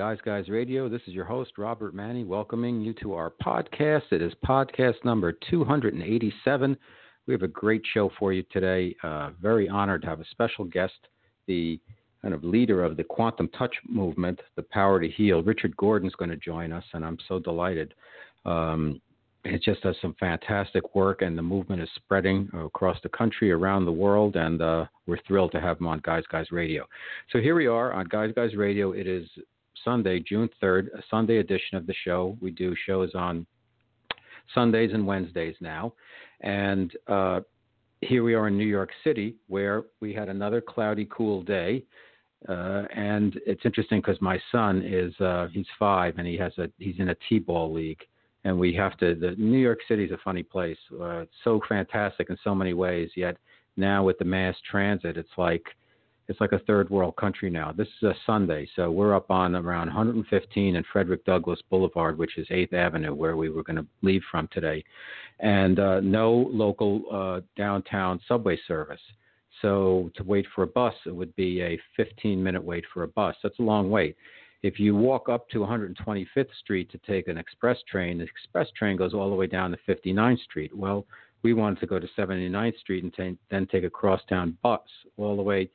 Guys Guys Radio. This is your host, Robert Manni, welcoming you to our podcast. It is podcast number 287. We have a great show for you today. Uh, very honored to have a special guest, the kind of leader of the quantum touch movement, the power to heal. Richard Gordon's going to join us, and I'm so delighted. Um, it just does some fantastic work, and the movement is spreading across the country, around the world, and uh, we're thrilled to have him on Guys Guys Radio. So here we are on Guys Guys Radio. It is Sunday, June 3rd, a Sunday edition of the show. We do shows on Sundays and Wednesdays now, and uh, here we are in New York City, where we had another cloudy, cool day. Uh, and it's interesting because my son is uh, he's five and he has a he's in a t-ball league and we have to. The New York City is a funny place. Uh, it's so fantastic in so many ways. Yet now with the mass transit, it's like it's like a third world country now. This is a Sunday, so we're up on around 115 and Frederick Douglass Boulevard, which is 8th Avenue, where we were going to leave from today, and uh, no local uh, downtown subway service. So to wait for a bus, it would be a 15 minute wait for a bus. That's a long wait. If you walk up to 125th Street to take an express train, the express train goes all the way down to 59th Street. Well, we wanted to go to 79th Street and t- then take a crosstown bus all the way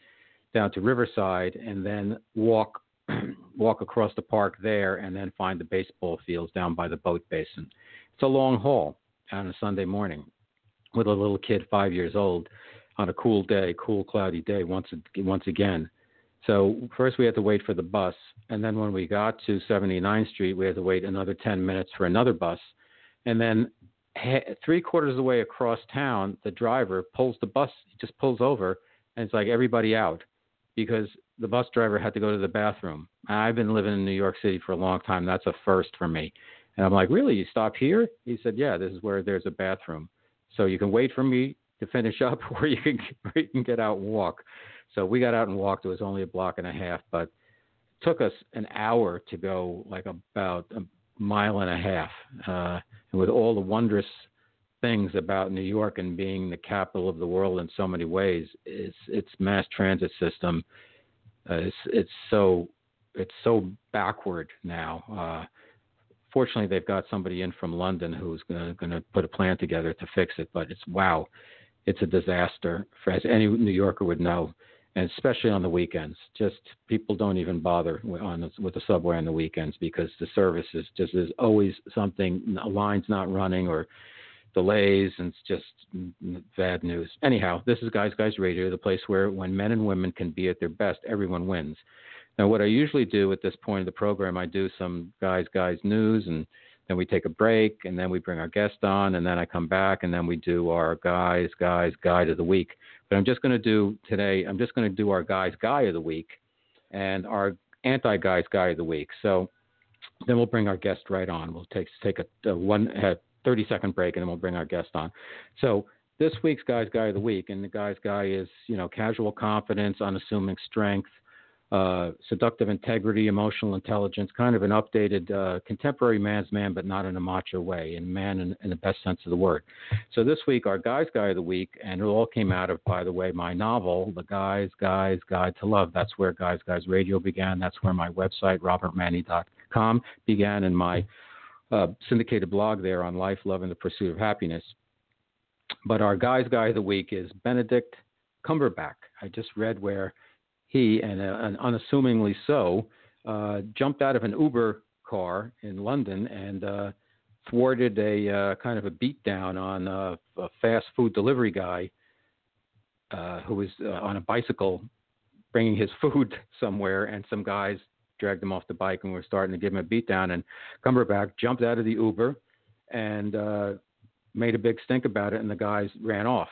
down to Riverside and then walk walk across the park there and then find the baseball fields down by the boat basin. It's a long haul on a Sunday morning with a little kid 5 years old on a cool day, cool cloudy day once once again. So first we had to wait for the bus, and then when we got to 79th Street, we had to wait another 10 minutes for another bus, and then three quarters of the way across town, the driver pulls the bus, just pulls over, and it's like everybody out because the bus driver had to go to the bathroom. I've been living in New York City for a long time. That's a first for me. And I'm like, really? You stop here? He said, yeah, this is where there's a bathroom. So you can wait for me to finish up, or you can, or you can get out and walk. So we got out and walked. It was only a block and a half, but it took us an hour to go like about a mile and a half. Uh, and with all the wondrous things about New York and being the capital of the world in so many ways, its its mass transit system uh, it's it's so it's so backward now. Uh, fortunately, they've got somebody in from London who's going to put a plan together to fix it. But it's wow, it's a disaster. For, as any New Yorker would know, and especially on the weekends. Just people don't even bother on with the subway on the weekends because the service is just there's always something a line's not running or delays and it's just bad news. Anyhow, this is Guys Guys Radio, the place where when men and women can be at their best, everyone wins. Now, what I usually do at this point of the program, I do some Guys Guys news and then we take a break and then we bring our guest on and then I come back and then we do our Guys Guys Guide of the Week. But I'm just going to do today, I'm just going to do our Guys Guy of the Week and our anti Guys Guy of the Week. So then we'll bring our guest right on. We'll take, take a, a one, a 30 second break and then we'll bring our guest on. So this week's Guys Guy of the Week, and the Guys Guy is, you know, casual confidence, unassuming strength, uh, seductive integrity, emotional intelligence, kind of an updated uh, contemporary man's man, but not in a macho way, and man in, in, the best sense of the word. So this week, our Guys Guy of the Week, and it all came out of, by the way, my novel, The Guys Guys Guide to Love. That's where Guys Guys Radio began. That's where my website, robertmanni.com, began, and my uh, syndicated blog there on life, love, and the pursuit of happiness. But our Guys Guy of the Week is Benedict Cumberbatch. I just read where he, and, uh, unassumingly so, uh, jumped out of an Uber car in London and uh, thwarted a uh, kind of a beatdown on a, a fast food delivery guy uh, who was on a bicycle bringing his food somewhere, and some guys dragged him off the bike and we were starting to give him a beatdown. And Cumberbatch jumped out of the Uber and uh, made a big stink about it, and the guys ran off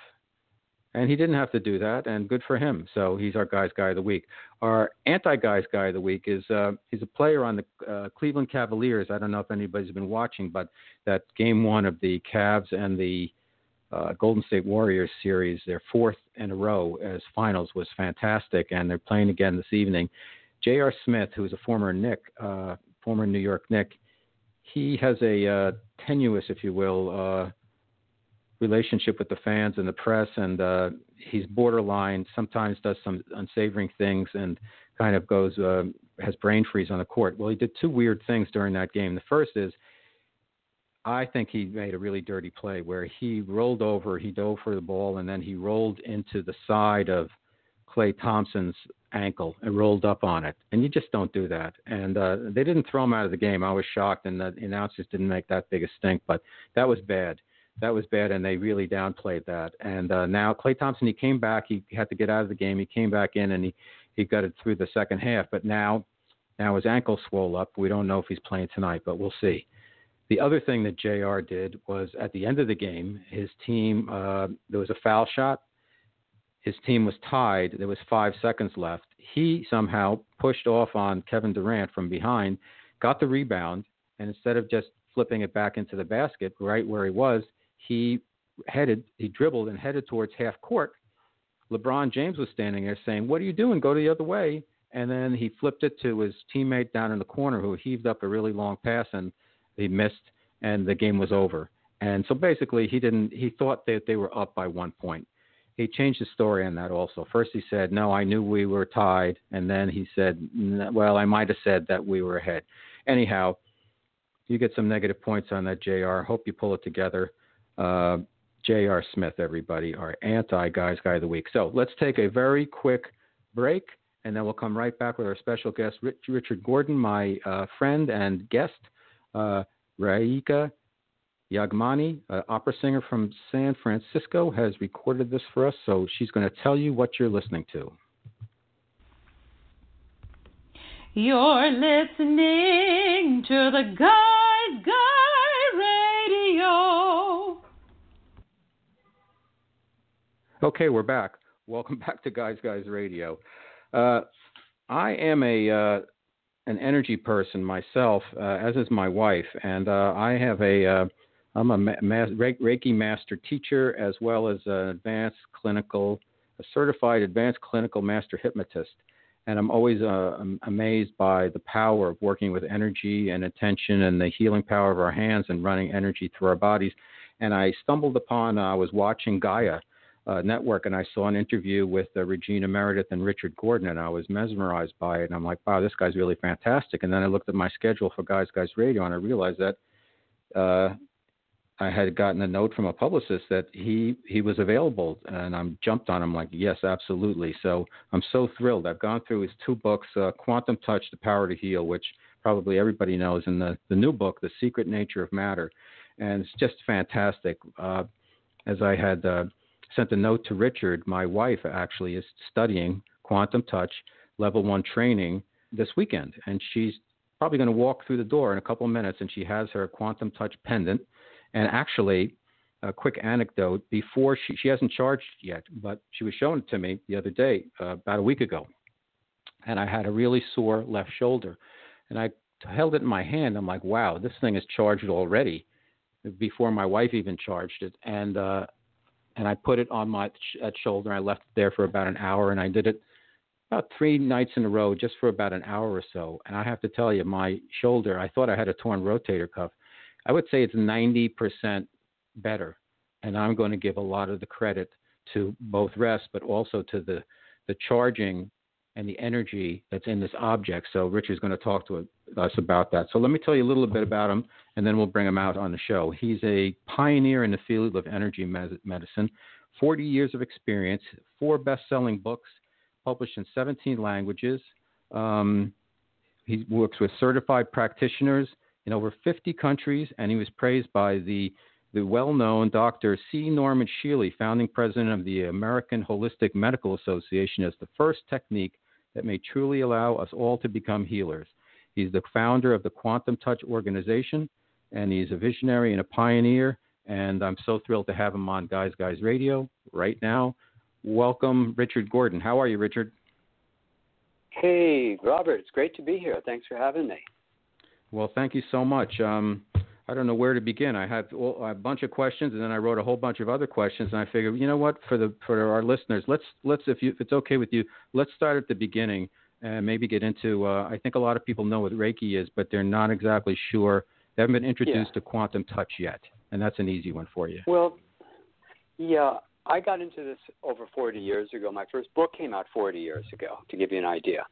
and he didn't have to do that, and good for him. So he's our guys guy of the week. Our anti guys guy of the week is uh, he's a player on the uh, Cleveland Cavaliers. I don't know if anybody's been watching, but that game one of the Cavs and the uh, Golden State Warriors series, their fourth in a row as finals, was fantastic, and they're playing again this evening. J.R. Smith, who is a former Knick, uh, former New York Knick, he has a uh, tenuous, if you will uh, relationship with the fans and the press, and uh, he's borderline. Sometimes does some unsavory things and kind of goes uh, has brain freeze on the court. Well, he did two weird things during that game. The first is I think he made a really dirty play where he rolled over, he dove for the ball, and then he rolled into the side of Klay Thompson's ankle and rolled up on it. And you just don't do that. And uh, they didn't throw him out of the game. I was shocked, and the announcers didn't make that big a stink, but that was bad. That was bad, and they really downplayed that. And uh, now Klay Thompson, he came back. He had to get out of the game. He came back in, and he he got it through the second half. But now, now his ankle swole up. We don't know if he's playing tonight, but we'll see. The other thing that J.R. did was at the end of the game, his team uh, there was a foul shot. His team was tied. There was five seconds left. He somehow pushed off on Kevin Durant from behind, got the rebound, and instead of just flipping it back into the basket right where he was, he headed, he dribbled and headed towards half court. LeBron James was standing there saying, "What are you doing? Go the other way." And then he flipped it to his teammate down in the corner who heaved up a really long pass and he missed, and the game was over. And so basically, he didn't. He thought that they were up by one point. He changed the story on that also. First, he said, "No, I knew we were tied," and then he said, "Well, I might have said that we were ahead." Anyhow, you get some negative points on that, J.R. Hope you pull it together. Uh, J.R. Smith, everybody, our anti guys guy of the week. So let's take a very quick break, and then we'll come right back with our special guest, Richard Gordon, my uh, friend and guest. Uh, Raika Yagmani, an opera singer from San Francisco, has recorded this for us, so she's going to tell you what you're listening to. You're listening to the Guys Guy Radio. Okay, we're back. Welcome back to Guys Guys Radio. Uh, I am a uh, an energy person myself, uh, as is my wife, and uh, I have a uh, I'm a ma- Reiki master teacher as well as an advanced clinical, a certified advanced clinical master hypnotist. And I'm always uh, amazed by the power of working with energy and attention and the healing power of our hands and running energy through our bodies. And I stumbled upon, uh, I was watching Gaia, uh, network, and I saw an interview with uh, Regina Meredith and Richard Gordon, and I was mesmerized by it. And I'm like, wow, this guy's really fantastic. And then I looked at my schedule for Guys Guys Radio, and I realized that uh, I had gotten a note from a publicist that he he was available, and I'm jumped on him like, yes, absolutely. So I'm so thrilled. I've gone through his two books, uh, Quantum Touch: The Power to Heal, which probably everybody knows, and the the new book, The Secret Nature of Matter, and it's just fantastic. Uh, as I had uh, sent a note to Richard. My wife actually is studying quantum touch level one training this weekend, and she's probably going to walk through the door in a couple of minutes, and she has her quantum touch pendant. And actually, a quick anecdote: before she she hasn't charged yet, but she was showing it to me the other day, uh, about a week ago, and I had a really sore left shoulder, and I held it in my hand. I'm like, wow, this thing is charged already before my wife even charged it. And uh, and I put it on my at shoulder. I left it there for about an hour, and I did it about three nights in a row, just for about an hour or so. And I have to tell you, my shoulder, I thought I had a torn rotator cuff. I would say it's 90% better, and I'm going to give a lot of the credit to both rest, but also to the the charging and the energy that's in this object. So Richard's going to talk to us about that. So let me tell you a little bit about him, and then we'll bring him out on the show. He's a pioneer in the field of energy medicine, 40 years of experience, four best-selling books, published in 17 languages. Um, he works with certified practitioners in over 50 countries, and he was praised by the the well-known Dr. C. Norman Shealy, founding president of the American Holistic Medical Association, as the first technique that may truly allow us all to become healers. He's the founder of the Quantum Touch organization, and he's a visionary and a pioneer. And I'm so thrilled to have him on Guys Guys Radio right now. Welcome, Richard Gordon. How are you, Richard? Hey, Robert. It's great to be here. Thanks for having me. Well, thank you so much. Um, I don't know where to begin. I had a bunch of questions, and then I wrote a whole bunch of other questions. And I figured, you know what, for the for our listeners, let's let's if you if it's okay with you, let's start at the beginning and maybe get into. Uh, I think a lot of people know what Reiki is, but they're not exactly sure. They haven't been introduced yeah. to quantum touch yet, and that's an easy one for you. Well, yeah, I got into this over 40 years ago. My first book came out 40 years ago, to give you an idea.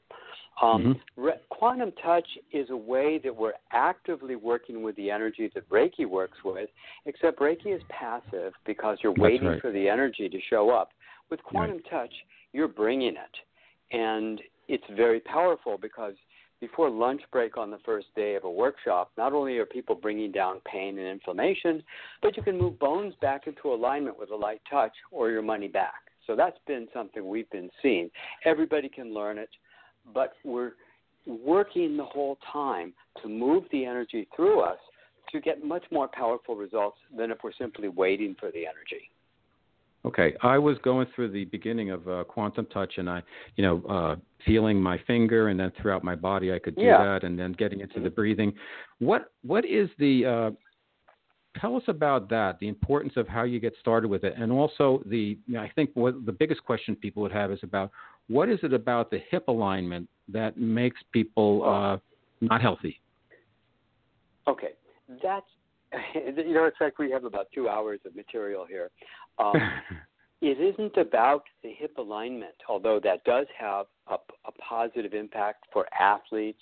Um, Mm-hmm. re- quantum touch is a way that we're actively working with the energy that Reiki works with, except Reiki is passive because you're waiting right. for the energy to show up. With quantum touch, you're bringing it. And it's very powerful because before lunch break on the first day of a workshop, not only are people bringing down pain and inflammation, but you can move bones back into alignment with a light touch or your money back. So that's been something we've been seeing. Everybody can learn it, but we're working the whole time to move the energy through us to get much more powerful results than if we're simply waiting for the energy. Okay, I was going through the beginning of uh, quantum touch, and I, you know, uh, feeling my finger, and then throughout my body, I could do Yeah. that, and then getting into the breathing. What What is the? Uh, tell us about that. The importance of how you get started with it, and also the. You know, I think what the biggest question people would have is about what is it about the hip alignment that makes people uh, not healthy? Okay, that's you know it's like we have about two hours of material here. Um, it isn't about the hip alignment, although that does have a, a positive impact for athletes,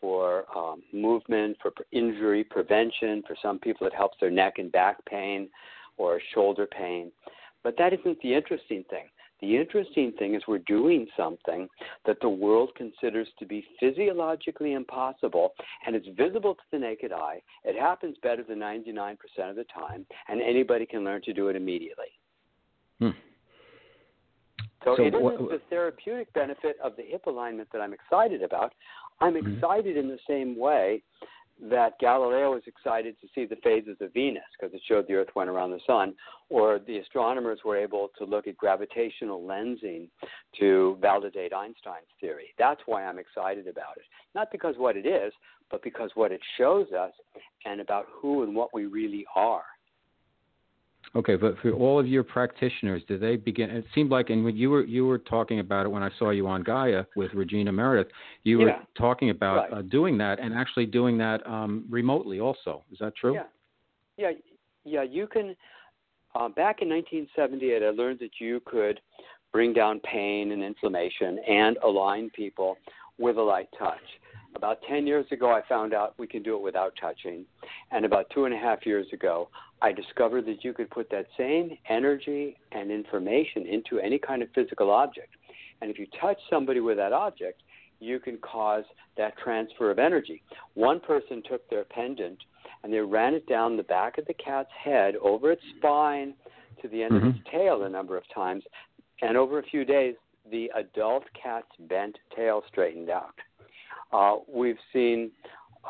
for um, movement, for injury prevention. For some people, it helps their neck and back pain or shoulder pain. But that isn't the interesting thing. The interesting thing is we're doing something that the world considers to be physiologically impossible, and it's visible to the naked eye. It happens better than 99% of the time, and anybody can learn to do it immediately. Hmm. So, So it isn't what- the therapeutic benefit of the hip alignment that I'm excited about. I'm Mhm. excited in the same way that Galileo was excited to see the phases of Venus because it showed the Earth went around the Sun, or the astronomers were able to look at gravitational lensing to validate Einstein's theory. That's why I'm excited about it. Not because what it is, but because what it shows us and about who and what we really are. Okay, but for all of your practitioners, do they begin? It seemed like, and when you were you were talking about it when I saw you on Gaia with Regina Meredith, you were Yeah. talking about Right. uh, doing that and actually doing that um, remotely. Also, is that true? Yeah, yeah, yeah. You can. Uh, back in 1978, I learned that you could bring down pain and inflammation and align people with a light touch. About 10 years ago, I found out we can do it without touching. And about two and a half years ago, I discovered that you could put that same energy and information into any kind of physical object. And if you touch somebody with that object, you can cause that transfer of energy. One person took their pendant and they ran it down the back of the cat's head, over its spine, to the end Mhm. of its tail a number of times. And over a few days, the adult cat's bent tail straightened out. Uh, we've seen,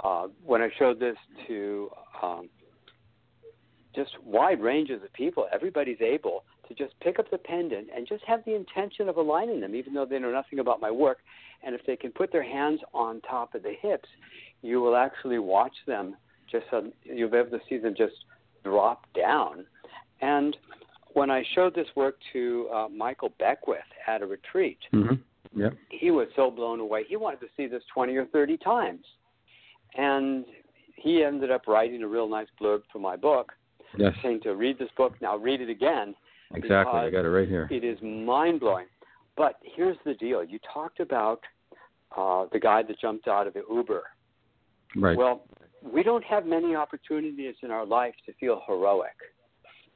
uh, when I showed this to um, just wide ranges of people, everybody's able to just pick up the pendant and just have the intention of aligning them, even though they know nothing about my work. And if they can put their hands on top of the hips, you will actually watch them just, um, you'll be able to see them just drop down. And when I showed this work to uh, Michael Beckwith at a retreat, Mm-hmm. Yeah. he was so blown away. He wanted to see this 20 or 30 times. And he ended up writing a real nice blurb for my book, Yes. saying to read this book, now read it again. Exactly. I got it right here. It is mind blowing. But here's the deal you talked about uh, the guy that jumped out of the Uber. Right. Well, we don't have many opportunities in our life to feel heroic.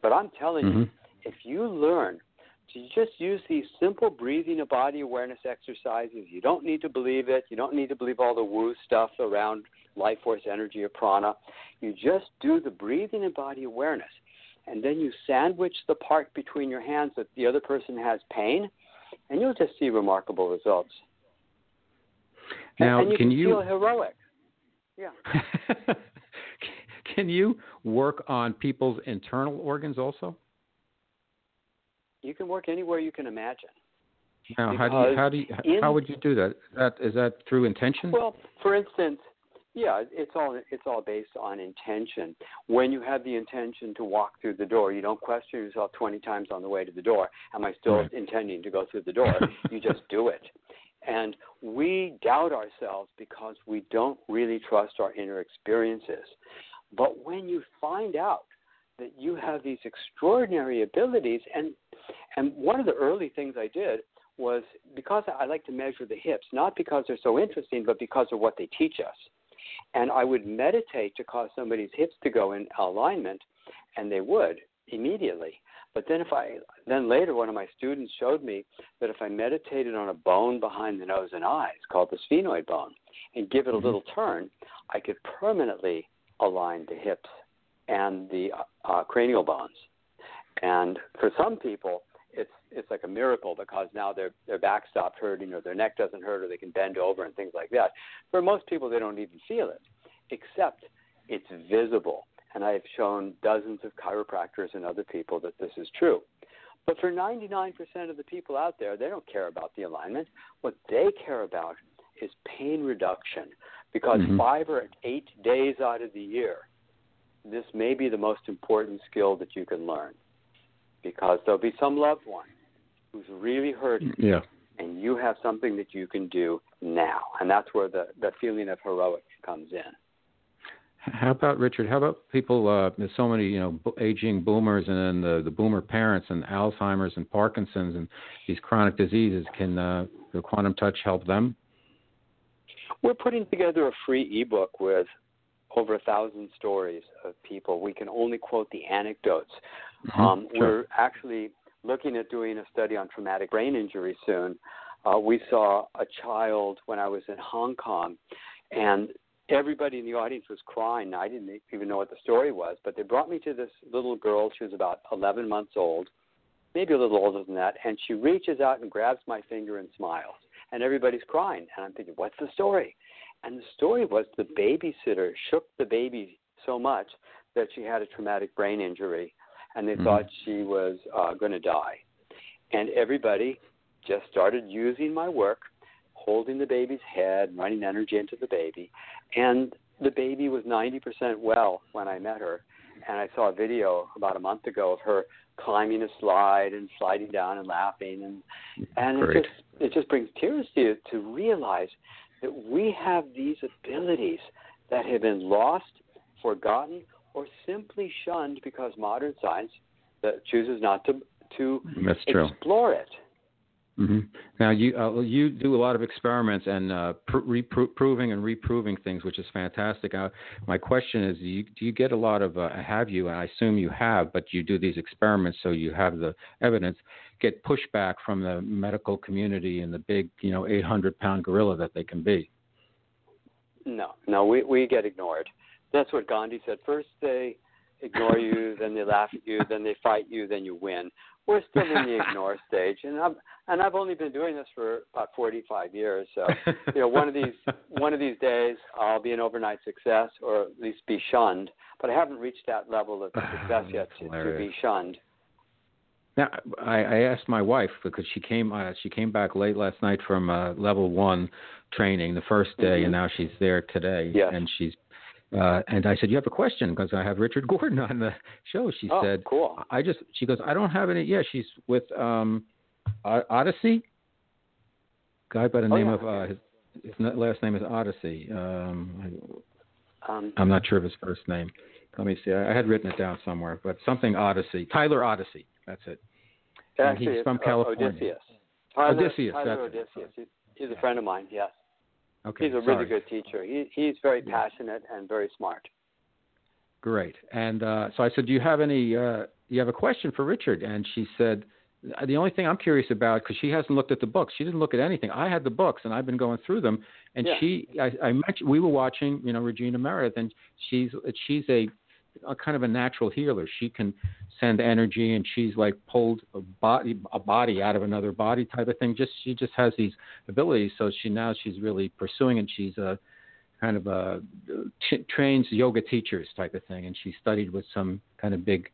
But I'm telling you, Mhm. if you learn to just use these simple breathing and body awareness exercises, you don't need to believe it. You don't need to believe all the woo stuff around life force energy or prana. You just do the breathing and body awareness. And then you sandwich the part between your hands that the other person has pain, and you'll just see remarkable results. And- Now, and you can can you feel heroic. Yeah. can you work on people's internal organs also? You can work anywhere you can imagine. Now, how do you how do you in- how would you do that? Is that is that through intention? Well, for instance, yeah, it's all it's all based on intention. When you have the intention to walk through the door, you don't question yourself 20 times on the way to the door. Am I still Right. intending to go through the door? you just do it. And we doubt ourselves because we don't really trust our inner experiences. But when you find out that you have these extraordinary abilities. And and one of the early things I did was because I like to measure the hips, not because they're so interesting, but because of what they teach us. And I would meditate to cause somebody's hips to go in alignment, and they would immediately. But then if I then later one of my students showed me that if I meditated on a bone behind the nose and eyes called the sphenoid bone and give it a mm-hmm. little turn, I could permanently align the hips and the uh, cranial bones. And for some people, it's it's like a miracle because now their their back stopped hurting or their neck doesn't hurt or they can bend over and things like that. For most people, they don't even feel it, except it's visible. And I have shown dozens of chiropractors and other people that this is true. But for 99% of the people out there, they don't care about the alignment. What they care about is pain reduction because mm-hmm. five or eight days out of the year, this may be the most important skill that you can learn because there'll be some loved one who's really hurting. Yeah. And you have something that you can do now. And that's where the, the feeling of heroic comes in. How about Richard? How about people? Uh, there's so many, you know, aging boomers, and then the the boomer parents, and Alzheimer's, and Parkinson's, and these chronic diseases. Can uh, the quantum touch help them? We're putting together a free ebook with over a thousand stories of people. We can only quote the anecdotes. Mm-hmm. Um, sure. We're actually looking at doing a study on traumatic brain injury soon. Uh, we saw a child when I was in Hong Kong, and everybody in the audience was crying. I didn't even know what the story was, but they brought me to this little girl. She was about 11 months old, maybe a little older than that, and she reaches out and grabs my finger and smiles. And everybody's crying, and I'm thinking, what's the story? And the story was the babysitter shook the baby so much that she had a traumatic brain injury, and they mm-hmm. thought she was uh, going to die. And everybody just started using my work holding the baby's head, running energy into the baby. And the baby was 90% well when I met her. And I saw a video about a month ago of her climbing a slide and sliding down and laughing and and it just it just brings tears to you to realize that we have these abilities that have been lost, forgotten, or simply shunned because modern science uh, chooses not to to explore it. Mm-hmm. Now you uh, you do a lot of experiments and uh, pr- reproving and reproving things, which is fantastic. Uh, my question is, do you, do you get a lot of uh, have you? And I assume you have, but you do these experiments, so you have the evidence. Get pushback from the medical community and the big, you know, 800 pound gorilla that they can be. No, no, we we get ignored. That's what Gandhi said. First they ignore you, then they laugh at you, then they fight you, then you win we're still in the ignore stage, and I've and I've only been doing this for about 45 years. So, you know, one of these one of these days I'll be an overnight success, or at least be shunned. But I haven't reached that level of success yet to, to, be shunned. Now, I, I asked my wife because she came uh, she came back late last night from uh, level one training the first day, mm-hmm. and now she's there today, yes. and she's uh, and I said, "You have a question?" Because I have Richard Gordon on the show. She oh, said, "Cool." I just she goes, "I don't have any." Yeah, she's with um, Odyssey. Guy by the oh, name yeah. of uh, his, his last name is Odyssey. Um, um, I'm not sure of his first name. Let me see. I, I had written it down somewhere, but something Odyssey. Tyler Odyssey. That's it. Actually, and he's from California. Odysseus. Tyler, Odysseus. Tyler Odysseus. He's, he's a friend of mine. Yes. Okay. He's a sorry. really good teacher. He, he's very passionate and very smart. Great. And uh, so I said, "Do you have any? Uh, you have a question for Richard?" And she said, "The only thing I'm curious about because she hasn't looked at the books. She didn't look at anything. I had the books and I've been going through them. And yeah. she, I, I mentioned we were watching, you know, Regina Meredith, and she's she's a, a kind of a natural healer. She can send energy, and she's like pulled a body a body out of another body type of thing. Just she just has these abilities. So she now she's really pursuing, and she's a kind of a t- trains yoga teachers type of thing, and she studied with some kind of big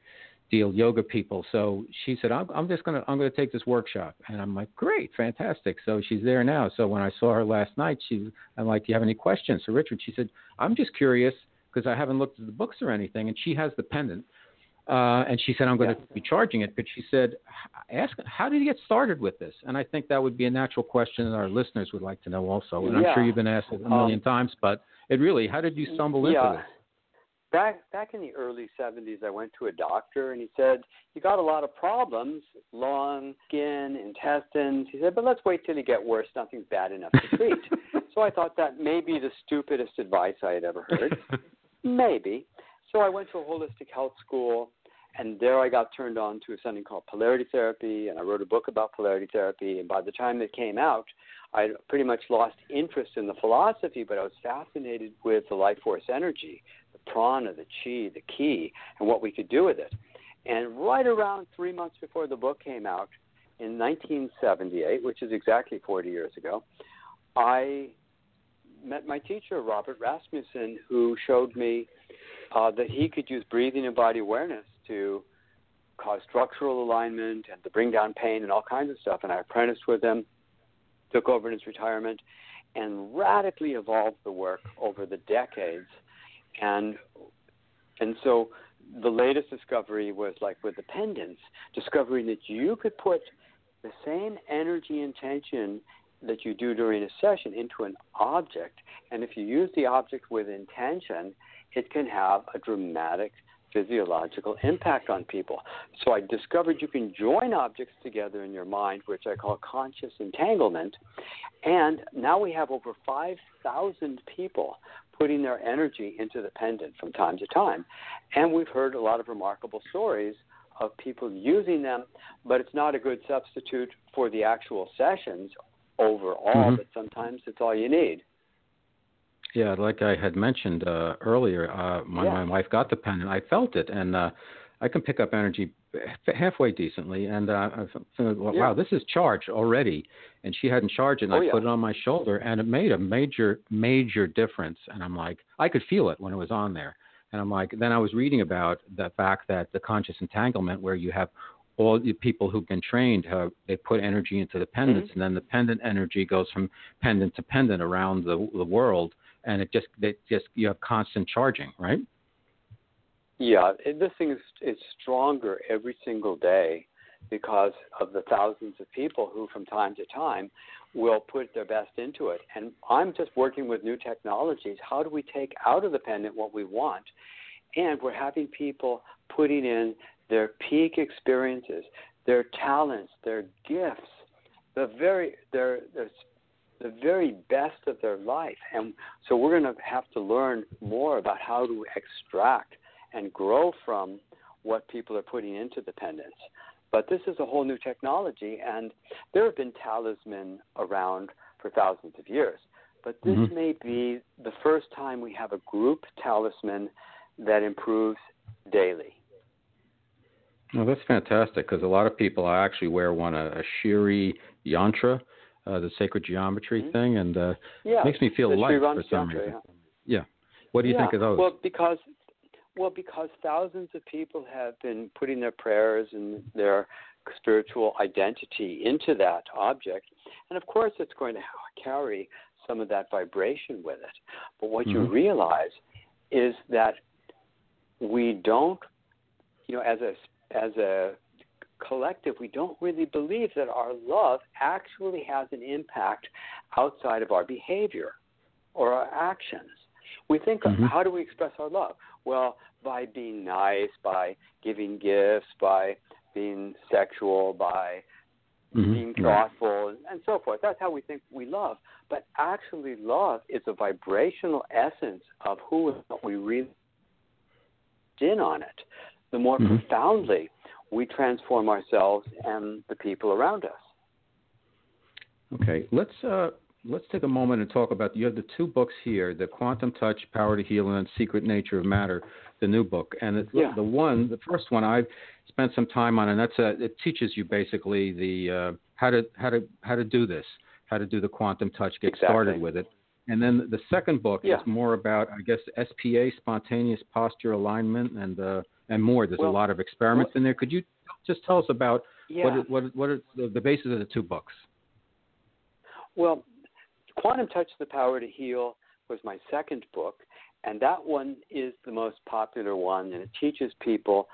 deal yoga people. So she said, "I'm, I'm just gonna I'm gonna take this workshop," and I'm like, "Great, fantastic!" So she's there now. So when I saw her last night, she I'm like, "Do you have any questions?" So Richard, she said, "I'm just curious." Because I haven't looked at the books or anything, and she has the pendant, uh, and she said, I'm going yeah. to be charging it. But she said, ask, how did you get started with this? And I think that would be a natural question that our listeners would like to know also. And yeah. I'm sure you've been asked it a million um, times, but it really, how did you stumble yeah. into this? back back in the early 70s, I went to a doctor and he said, "You got a lot of problems: lung, skin, intestines." He said, "But let's wait till you get worse. Nothing's bad enough to treat." so I thought that may be the stupidest advice I had ever heard. Maybe. So I went to a holistic health school, and there I got turned on to something called polarity therapy, and I wrote a book about polarity therapy. And by the time it came out, I pretty much lost interest in the philosophy, but I was fascinated with the life force energy, the prana, the chi, the ki, and what we could do with it. And right around three months before the book came out, in 1978, which is exactly 40 years ago, I met my teacher, Robert Rasmusson, who showed me uh, that he could use breathing and body awareness to cause structural alignment and to bring down pain and all kinds of stuff. And I apprenticed with him, took over in his retirement, and radically evolved the work over the decades. And and so the latest discovery was like with the pendants, discovering that you could put the same energy intention that you do during a session into an object, and if you use the object with intention, it can have a dramatic physiological impact on people. So I discovered you can join objects together in your mind, which I call conscious entanglement. And now we have over 5,000 people putting their energy into the pendant from time to time. And we've heard a lot of remarkable stories of people using them, but it's not a good substitute for the actual sessions overall, mm-hmm. but sometimes it's all you need. Yeah, like I had mentioned uh, earlier, uh, my, yeah. my wife got the pen and I felt it, and uh, I can pick up energy halfway decently. And uh, I felt, well, yeah. wow, this is charged already. And she hadn't charged it, and oh, I yeah. put it on my shoulder, and it made a major, major difference. And I'm like, I could feel it when it was on there. And I'm like, then I was reading about the fact that the conscious entanglement, where you have all the people who've been trained, uh, they put energy into the pendants, mm-hmm. and then the pendant energy goes from pendant to pendant around the, the world and it just it just you have constant charging, right? Yeah, this thing is is stronger every single day because of the thousands of people who, from time to time, will put their best into it. And I'm just working with new technologies. How do we take out of the pendant what we want? And we're having people putting in their peak experiences, their talents, their gifts, the very their their the very best of their life. And so we're going to have to learn more about how to extract and grow from what people are putting into the pendants. But this is a whole new technology, and there have been talisman around for thousands of years. But this mm-hmm. may be the first time we have a group talisman that improves daily. Well, that's fantastic because a lot of people I actually wear one a, a Shri yantra, uh, the sacred geometry mm-hmm. thing, and uh, yeah, makes me feel light for some reason. Yeah. yeah. What do you yeah. think of those? Well, because well, because thousands of people have been putting their prayers and their spiritual identity into that object, and of course, it's going to carry some of that vibration with it. But what mm-hmm. you realize is that we don't, you know, as a as a collective, we don't really believe that our love actually has an impact outside of our behavior or our actions. We think, mm-hmm. how do we express our love? Well, by being nice, by giving gifts, by being sexual, by mm-hmm. being thoughtful, and, so forth. That's how we think we love. But actually, love is a vibrational essence of who we really in on it. The more mm-hmm. profoundly we transform ourselves and the people around us. Okay, let's uh, let's take a moment and talk about. You have the two books here: the Quantum Touch, Power to Heal, and Secret Nature of Matter. The new book, and it's, yeah. the one, the first one, I've spent some time on, and that's a, it teaches you basically the uh, how to how to how to do this, how to do the quantum touch, get exactly. started with it. And then the second book yeah. is more about, I guess, SPA, spontaneous posture alignment, and uh, and more. There's well, a lot of experiments well, in there. Could you just tell us about yeah. what what what are the, the basis of the two books? Well, Quantum Touch: The Power to Heal was my second book, and that one is the most popular one, and it teaches people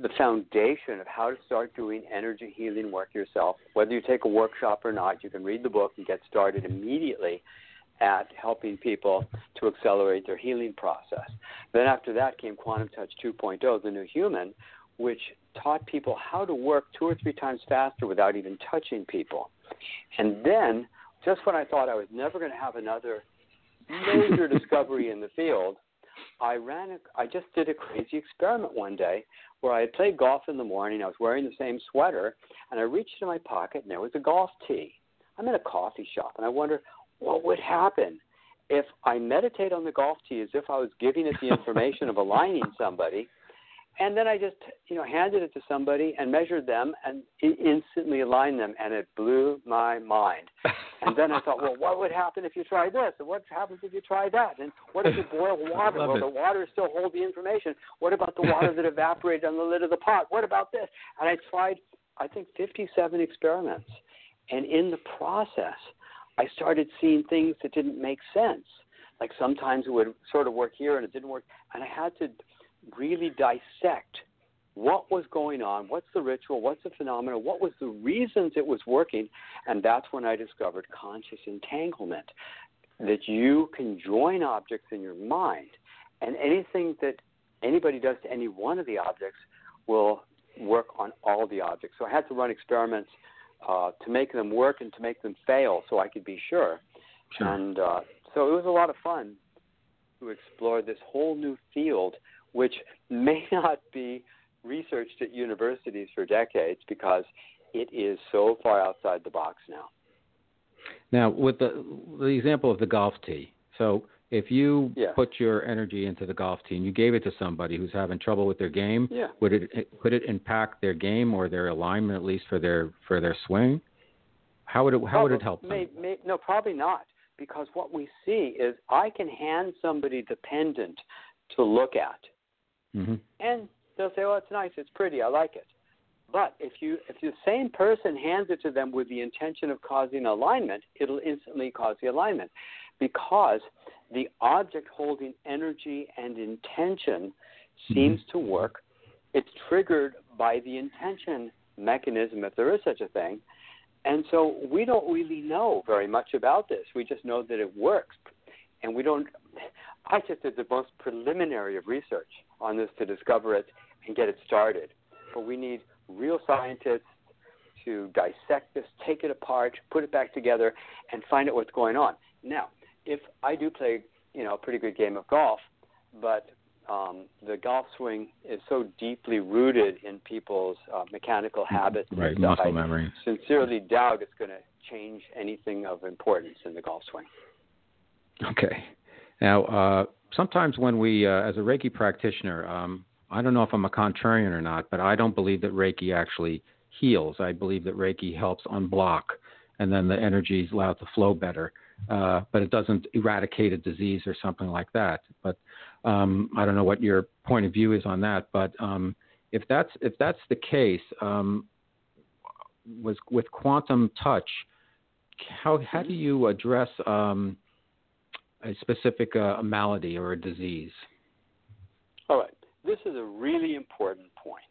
the foundation of how to start doing energy healing work yourself. Whether you take a workshop or not, you can read the book and get started immediately. At helping people to accelerate their healing process. Then after that came Quantum Touch 2.0, the new human, which taught people how to work two or three times faster without even touching people. And then, just when I thought I was never going to have another major discovery in the field, I ran. A, I just did a crazy experiment one day where I had played golf in the morning. I was wearing the same sweater, and I reached in my pocket, and there was a golf tee. I'm in a coffee shop, and I wonder what would happen if I meditate on the golf tee as if I was giving it the information of aligning somebody and then I just, you know, handed it to somebody and measured them and instantly aligned them, and it blew my mind. And then I thought, well, what would happen if you try this? And what happens if you try that? And what if you boil water? Well, it. the water still holds the information. What about the water that evaporated on the lid of the pot? What about this? And I tried, I think, 57 experiments. And in the process, I started seeing things that didn't make sense. Like sometimes it would sort of work here and it didn't work. And I had to really dissect what was going on, what's the ritual, what's the phenomenon, what was the reasons it was working, and that's when I discovered conscious entanglement. That you can join objects in your mind, and anything that anybody does to any one of the objects will work on all the objects. So I had to run experiments uh, to make them work and to make them fail so I could be sure. sure. And uh, so it was a lot of fun to explore this whole new field which may not be researched at universities for decades because it is so far outside the box now. Now, with the the example of the golf tee, so if you yeah. put your energy into the golf team, you gave it to somebody who's having trouble with their game, yeah. would it could it impact their game or their alignment at least for their for their swing? How would it how would it help them? May, may, no, probably not, because what we see is I can hand somebody the pendant to look at, Mm-hmm. And they'll say, "Oh, it's nice, it's pretty, I like it." But if you if the same person hands it to them with the intention of causing alignment, it'll instantly cause the alignment because the object holding energy and intention seems mm-hmm. to work. It's triggered by the intention mechanism, if there is such a thing. And so we don't really know very much about this. We just know that it works. And we don't, I just did the most preliminary of research on this to discover it and get it started. But we need real scientists to dissect this, take it apart, put it back together, and find out what's going on. Now, if I do play, you know, a pretty good game of golf, but um, the golf swing is so deeply rooted in people's uh, mechanical mm-hmm. habits, right? Muscle I memory. Sincerely doubt it's going to change anything of importance in the golf swing. Okay. Now, uh, sometimes when we, uh, as a Reiki practitioner, um, I don't know if I'm a contrarian or not, but I don't believe that Reiki actually heals. I believe that Reiki helps unblock, and then the energy is allowed to flow better. Uh, but it doesn't eradicate a disease or something like that. But um, I don't know what your point of view is on that. But um, if that's if that's the case, um, was with quantum touch, how how do you address um, a specific uh, malady or a disease? All right. This is a really important point.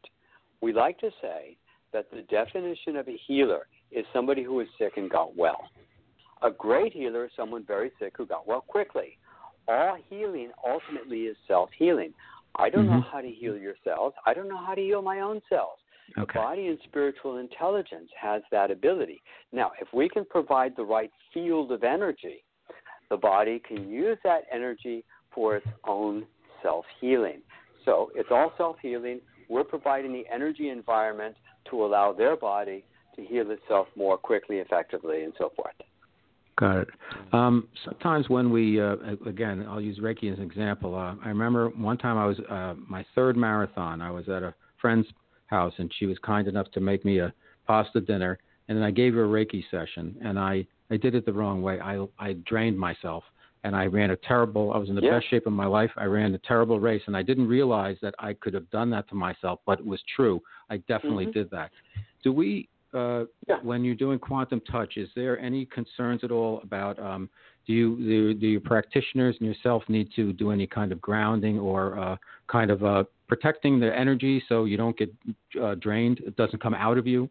We like to say that the definition of a healer is somebody who is sick and got well. A great healer is someone very sick who got well quickly. All healing ultimately is self healing. I don't mm-hmm. know how to heal your cells. I don't know how to heal my own cells. Okay. Body and spiritual intelligence has that ability. Now, if we can provide the right field of energy, the body can use that energy for its own self healing. So it's all self healing. We're providing the energy environment to allow their body to heal itself more quickly, effectively, and so forth. Got it. Um, sometimes when we, uh, again, I'll use Reiki as an example. Uh, I remember one time I was uh, my third marathon. I was at a friend's house, and she was kind enough to make me a pasta dinner, and then I gave her a Reiki session, and I I did it the wrong way. I I drained myself and I ran a terrible. I was in the yeah. best shape of my life. I ran a terrible race, and I didn't realize that I could have done that to myself, but it was true. I definitely mm-hmm. did that. Do we, uh, yeah. when you're doing quantum touch, is there any concerns at all about? Um, do you do, do your practitioners and yourself need to do any kind of grounding or uh, kind of uh, protecting the energy so you don't get uh, drained? It doesn't come out of you.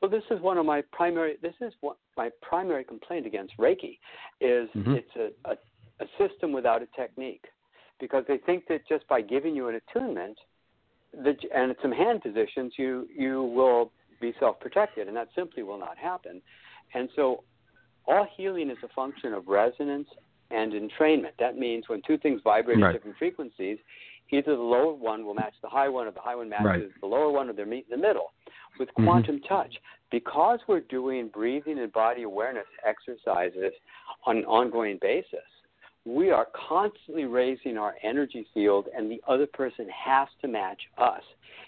Well, this is one of my primary. This is what my primary complaint against Reiki is. Mhm. It's a, a a system without a technique, because they think that just by giving you an attunement, that and some hand positions, you you will be self-protected, and that simply will not happen. And so, all healing is a function of resonance and entrainment. That means when two things vibrate Right. at different frequencies, either the lower one will match the high one, or the high one matches Right. the lower one, or they meet in the middle. With Mhm. quantum touch, because we're doing breathing and body awareness exercises on an ongoing basis, we are constantly raising our energy field, and the other person has to match us.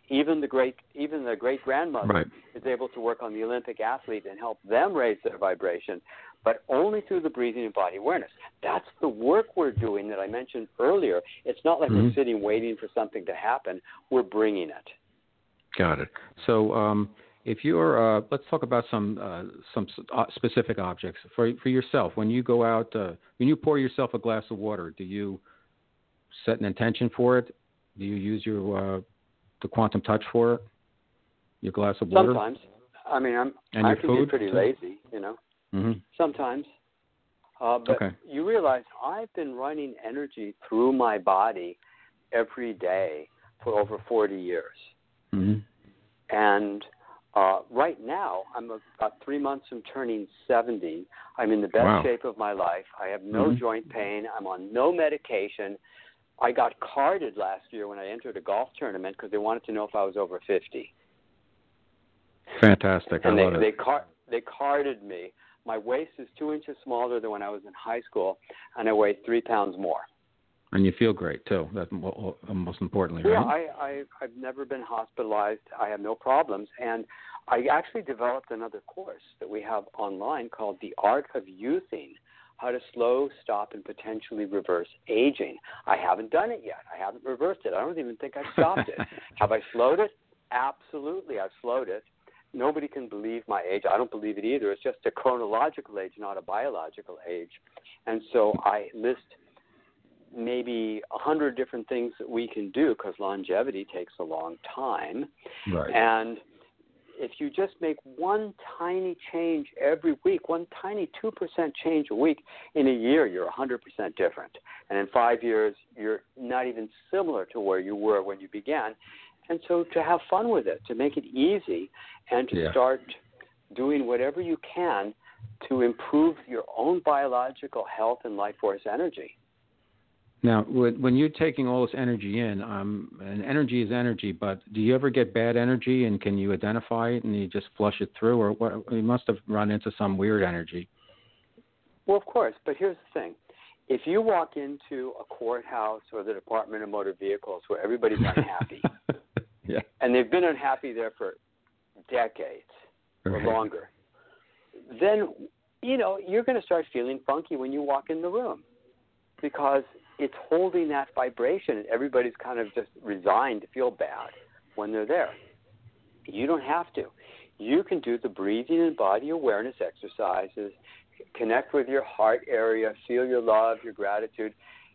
Even the great, even the great grandmother Right. is able to work on the Olympic athlete and help them raise their vibration, but only through the breathing and body awareness. That's the work we're doing that I mentioned earlier. It's not like we're Mhm. sitting waiting for something to happen. We're bringing it. Got it. So, um, if you're, uh, let's talk about some uh, some uh, specific objects for for yourself. When you go out, uh, when you pour yourself a glass of water, do you set an intention for it? Do you use your uh, the quantum touch for it? Your glass of water. Sometimes, I mean, I'm And I can food, be pretty lazy, you know. hmm Sometimes. Uh, but Okay. you realize I've been running energy through my body every day for over 40 years. hmm And uh, right now, I'm about three months from turning 70. I'm in the best Wow. shape of my life. I have no Mhm. joint pain. I'm on no medication. I got carded last year when I entered a golf tournament because they wanted to know if I was over 50. Fantastic. and I they love they it. car- they carded me. My waist is two inches smaller than when I was in high school, and I weigh three pounds more. And you feel great too. That's most importantly, Yeah, right? I, I I've never been hospitalized. I have no problems, and I actually developed another course that we have online called The Art of Youthing. How to slow, stop, and potentially reverse aging. I haven't done it yet. I haven't reversed it. I don't even think I've stopped it. Have I slowed it? Absolutely, I've slowed it. Nobody can believe my age. I don't believe it either. It's just a chronological age, not a biological age. And so I list maybe a hundred different things that we can do because longevity takes a long time. right. And if you just make one tiny change every week, one tiny 2% change a week, in a year you're 100% different. And in five years, you're not even similar to where you were when you began. And so to have fun with it, to make it easy, and to Yeah. start doing whatever you can to improve your own biological health and life force energy. Now, when you're taking all this energy in, um, and energy is energy, but do you ever get bad energy, and can you identify it, and you just flush it through, or what? You must have run into some weird energy. Well, of course, but here's the thing. If you walk into a courthouse or the Department of Motor Vehicles where everybody's unhappy, yeah. and they've been unhappy there for decades or Right. longer, then you know you're going to start feeling funky when you walk in the room because it's holding that vibration, and everybody's kind of just resigned to feel bad when they're there. You don't have to. You can do the breathing and body awareness exercises, connect with your heart area, feel your love, your gratitude,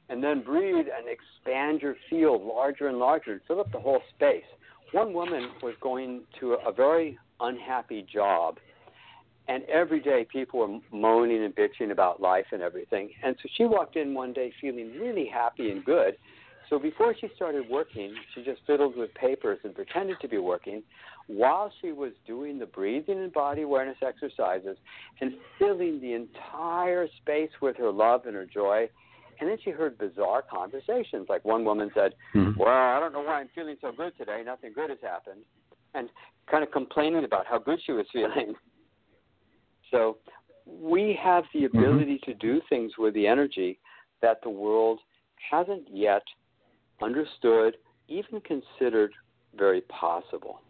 and then breathe and expand your field larger and larger and fill up the whole space. One woman was going to a very unhappy job, and every day people were moaning and bitching about life and everything. And so she walked in one day feeling really happy and good. So before she started working, she just fiddled with papers and pretended to be working while she was doing the breathing and body awareness exercises and filling the entire space with her love and her joy. And then she heard bizarre conversations. Like one woman said, Mhm. Well, I don't know why I'm feeling so good today. Nothing good has happened. And kind of complaining about how good she was feeling. So we have the ability to do things with the energy that the world hasn't yet understood, even considered very possible.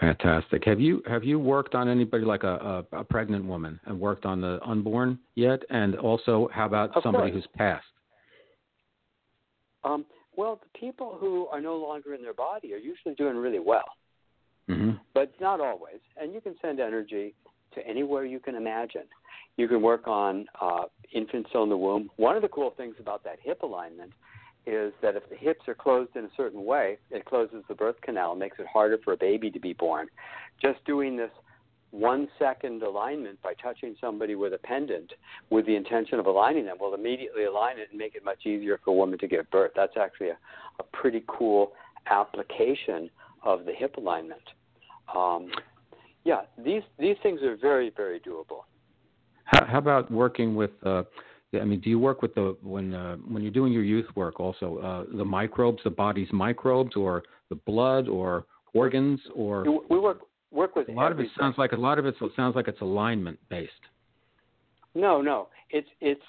Fantastic. Have you have you worked on anybody like a, a, a pregnant woman and worked on the unborn yet? And also, how about Of somebody course. who's passed? Um, well, the people who are no longer in their body are usually doing really well, hmm but not always. And you can send energy to anywhere you can imagine. You can work on uh, infants still in the womb. One of the cool things about that hip alignment is that if the hips are closed in a certain way, it closes the birth canal, and makes it harder for a baby to be born. Just doing this one second alignment by touching somebody with a pendant with the intention of aligning them will immediately align it and make it much easier for a woman to give birth. That's actually a, a pretty cool application of the hip alignment. Um, yeah, these these things are very very doable. How, how about working with? Uh, I mean, do you work with the when uh, when you're doing your youth work also uh, the microbes, the body's microbes, or the blood, or organs, or we work work with a lot everything. of it sounds like a lot of it sounds like it's alignment based. No, no, it's it's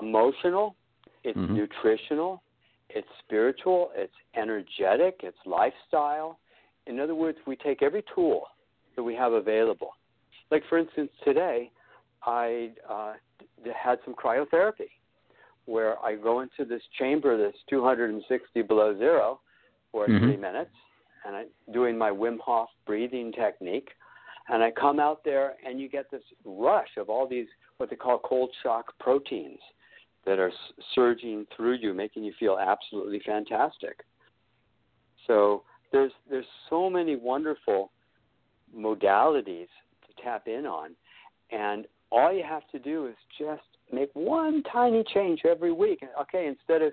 emotional, it's Mhm. nutritional, it's spiritual, it's energetic, it's lifestyle. In other words, we take every tool that we have available. Like for instance, today I uh, had some cryotherapy, where I go into this chamber that's 260 below zero for Mhm. three minutes, and I'm doing my Wim Hof breathing technique. And I come out there, and you get this rush of all these what they call cold shock proteins that are surging through you, making you feel absolutely fantastic. So there's there's so many wonderful modalities to tap in on, and all you have to do is just make one tiny change every week. Okay, instead of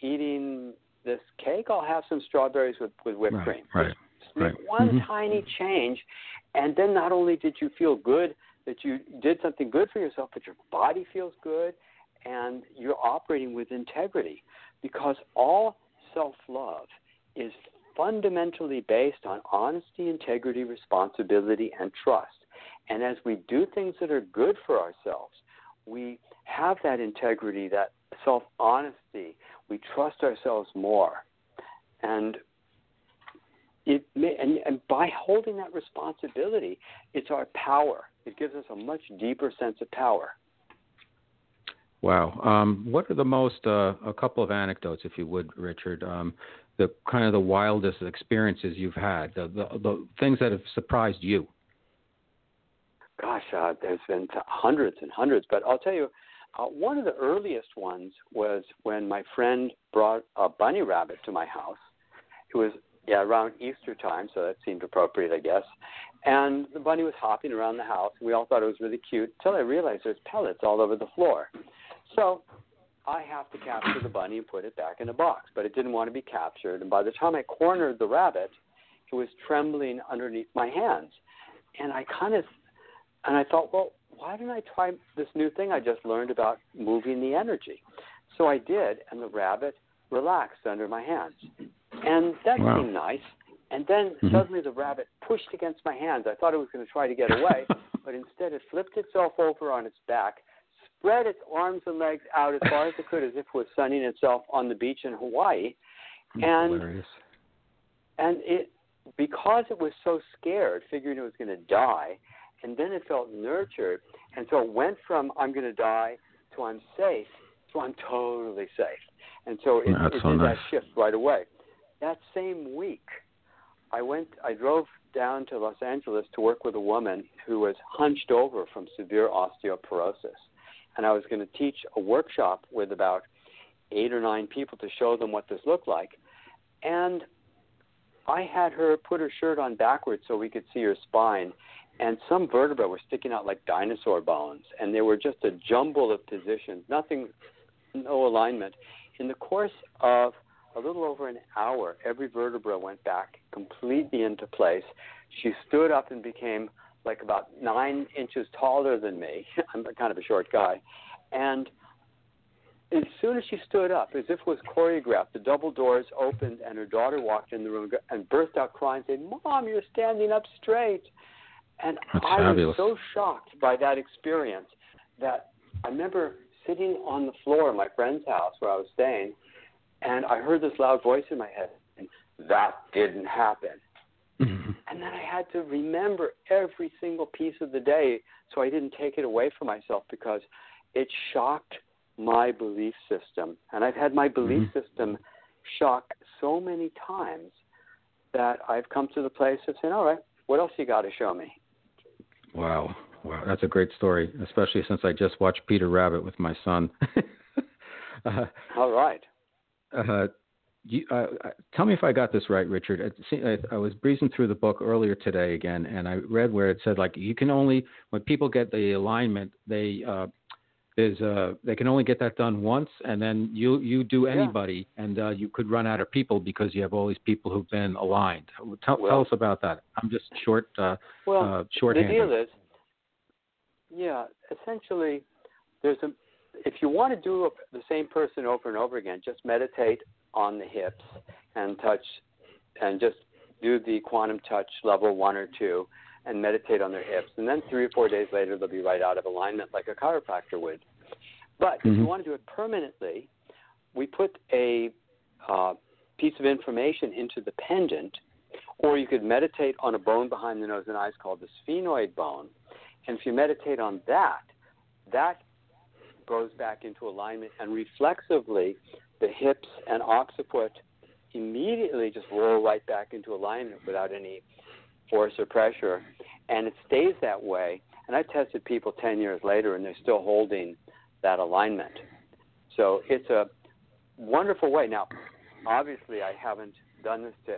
eating this cake, I'll have some strawberries with with whipped Right, cream. right, Just make right. one Mhm. tiny change, and then not only did you feel good that you did something good for yourself, but your body feels good, and you're operating with integrity, because all self-love is fundamentally based on honesty, integrity, responsibility, and trust. And as we do things that are good for ourselves, we have that integrity, that self honesty. We trust ourselves more. And it may, and, and by holding that responsibility, it's our power. It gives us a much deeper sense of power. Wow. Um, what are the most uh, a couple of anecdotes, if you would, Richard? Um, the kind of the wildest experiences you've had, the, the the things that have surprised you. Gosh, uh, there's been hundreds and hundreds, but I'll tell you, uh, one of the earliest ones was when my friend brought a bunny rabbit to my house. It was yeah around Easter time, so that seemed appropriate, I guess. And the bunny was hopping around the house. We all thought it was really cute until I realized there's pellets all over the floor. So I have to capture the bunny and put it back in a box, but it didn't want to be captured. And by the time I cornered the rabbit, it was trembling underneath my hands. And I kind of, and I thought, well, why didn't I try this new thing I just learned about moving the energy? So I did, and the rabbit relaxed under my hands. And that Wow. seemed nice. And then Mhm. suddenly the rabbit pushed against my hands. I thought it was going to try to get away, but instead it flipped itself over on its back, spread its arms and legs out as far as it could, as if it was sunning itself on the beach in Hawaii. And Hilarious. and it because it was so scared, figuring it was going to die, and then it felt nurtured, and so it went from I'm going to die to I'm safe to I'm totally safe, and so it, That's it so did nice. that shift right away. That same week, I went. I drove down to Los Angeles to work with a woman who was hunched over from severe osteoporosis, and I was going to teach a workshop with about eight or nine people to show them what this looked like, and I had her put her shirt on backwards so we could see her spine, and some vertebrae were sticking out like dinosaur bones, and they were just a jumble of positions, nothing, no alignment. In the course of a little over an hour, every vertebra went back completely into place. She stood up and became like about nine inches taller than me. I'm kind of a short guy, and as soon as she stood up, as if it was choreographed, the double doors opened and her daughter walked in the room and burst out crying, saying, "Mom, you're standing up straight." And That's I fabulous. was so shocked by that experience that I remember sitting on the floor of my friend's house where I was staying, and I heard this loud voice in my head, and that didn't happen. Mhm. And then I had to remember every single piece of the day so I didn't take it away from myself because it shocked my belief system. And I've had my belief Mhm. system shock so many times that I've come to the place of saying, all right, what else you got to show me? Wow. Wow. That's a great story, especially since I just watched Peter Rabbit with my son. uh, All right. uh, you, uh, uh, tell me if I got this right, Richard. I, I, was breezing through the book earlier today again, and I read where it said like you can only when people get the alignment, they uh, there's uh they can only get that done once, and then you you do anybody, yeah. and uh, you could run out of people because you have all these people who've been aligned. Tell, well, tell us about that. I'm just short uh, well, uh, short. The deal is, yeah, essentially, there's a if you want to do the same person over and over again, just meditate on the hips and touch and just do the quantum touch level one or two and meditate on their hips. And then three or four days later, they'll be right out of alignment like a chiropractor would. But mm-hmm. if you mm-hmm. want to do it permanently, we put a uh, piece of information into the pendant, or you could meditate on a bone behind the nose and eyes called the sphenoid bone. And if you meditate on that, that goes back into alignment, and reflexively, the hips and occiput immediately just roll right back into alignment without any force or pressure, and it stays that way. And I tested people 10 years later, and they're still holding that alignment. So it's a wonderful way. Now, obviously, I haven't done this to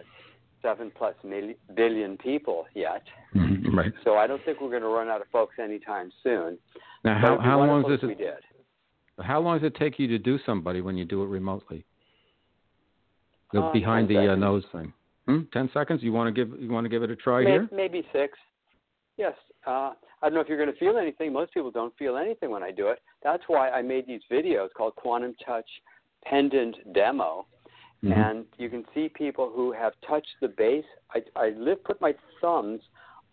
seven plus million, billion people yet. Mm-hmm, right. So I don't think we're going to run out of folks anytime soon. Now, how, how long does it? We did. How long does it take you to do somebody when you do it remotely? The uh, behind the uh, nose thing. Hmm? Ten seconds. You want to give you want to give it a try maybe, here? Maybe six. Yes. Uh, I don't know if you're going to feel anything. Most people don't feel anything when I do it. That's why I made these videos called Quantum Touch Pendant Demo. Mm-hmm. And you can see people who have touched the base. I, I lift, put my thumbs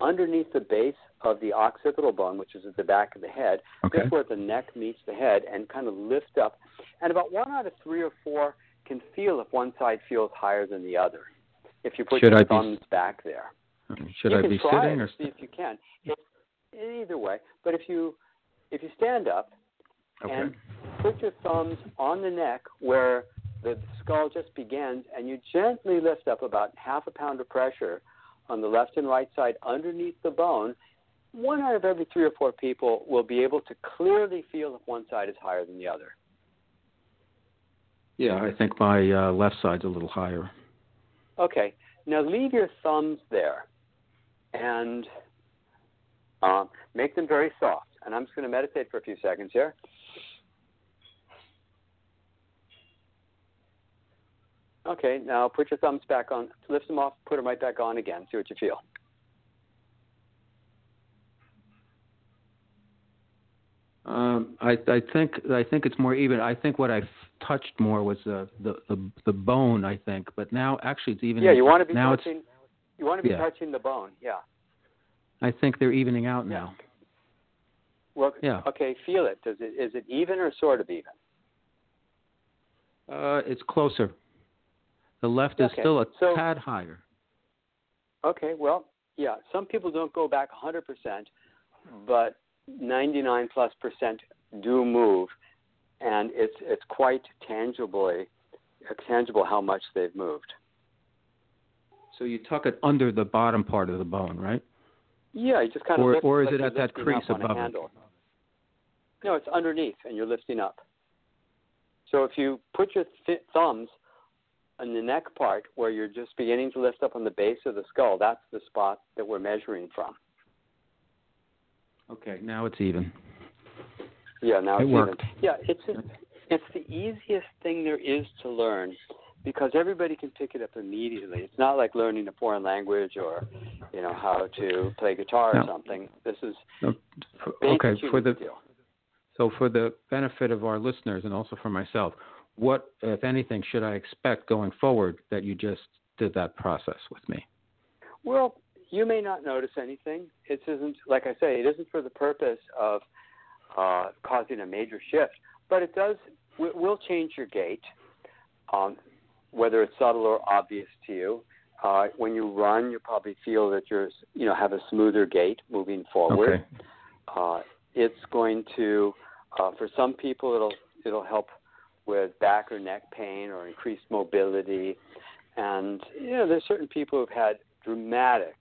underneath the base of the occipital bone, which is at the back of the head, okay. just where the neck meets the head, and kind of lift up. And about one out of three or four can feel if one side feels higher than the other. If you put Should your I thumbs be, back there. Should you I be sitting or see if you can? Either way, but if you if you stand up okay. and put your thumbs on the neck where the skull just begins, and you gently lift up about half a pound of pressure on the left and right side underneath the bone, one out of every three or four people will be able to clearly feel if one side is higher than the other. Yeah, I think my uh, left side's a little higher. Okay. Now leave your thumbs there and um, make them very soft. And I'm just going to meditate for a few seconds here. Okay, now put your thumbs back on, lift them off, put them right back on again. See what you feel. Um, I, I think I think it's more even. I think what I touched more was the, the the the bone. I think, but now actually it's even. Yeah, you want to be now touching. You want to be yeah. touching the bone. Yeah. I think they're evening out now. Well, yeah. Okay, feel it. Does it is it even or sort of even? Uh, it's closer. The left is okay. still a so, tad higher. Okay, well, yeah. Some people don't go back 100%, but 99 plus percent do move, and it's it's quite tangibly uh, tangible how much they've moved. So you tuck it under the bottom part of the bone, right? Yeah, you just kind or, of lift, or is it at that crease above it? No, it's underneath, and you're lifting up. So if you put your th- thumbs on the neck part, where you're just beginning to lift up on the base of the skull, that's the spot that we're measuring from. Okay, now it's even. Yeah, now it it's worked. even. Yeah, it's it's the easiest thing there is to learn because everybody can pick it up immediately. It's not like learning a foreign language or you know how to play guitar no. or something. This is no. okay for the skill. so for the benefit of our listeners and also for myself, what if anything should I expect going forward that you just did that process with me? Well, you may not notice anything. It isn't, like I say, it isn't for the purpose of uh, causing a major shift, but it does It will change your gait, um, whether it's subtle or obvious to you. Uh, when you run, you probably feel that you're, you know, have a smoother gait moving forward. Okay. Uh, it's going to, uh, for some people, it'll it'll help with back or neck pain or increased mobility, and you know, there's certain people who've had dramatic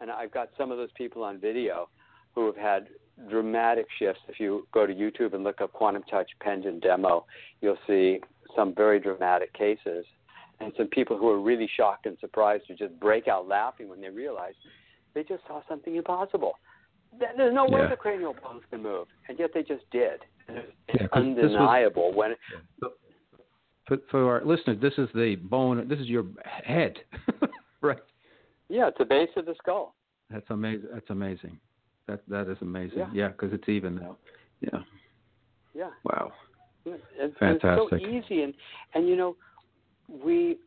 and I've got some of those people on video who have had dramatic shifts. If you go to YouTube and look up Quantum Touch Pendant Demo, you'll see some very dramatic cases, and some people who are really shocked and surprised to just break out laughing when they realize they just saw something impossible. There's no way Yeah. the cranial bones can move, and yet they just did. It's Yeah, this was- undeniable when it, For, for our listeners, this is the bone. This is your head, right? yeah, it's the base of the skull. That's amazing. That's amazing. That that is amazing. Yeah. Yeah, because it's even now. Yeah. Yeah. Wow. It's, it's Fantastic. so easy, and and you know, we